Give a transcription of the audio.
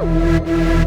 Música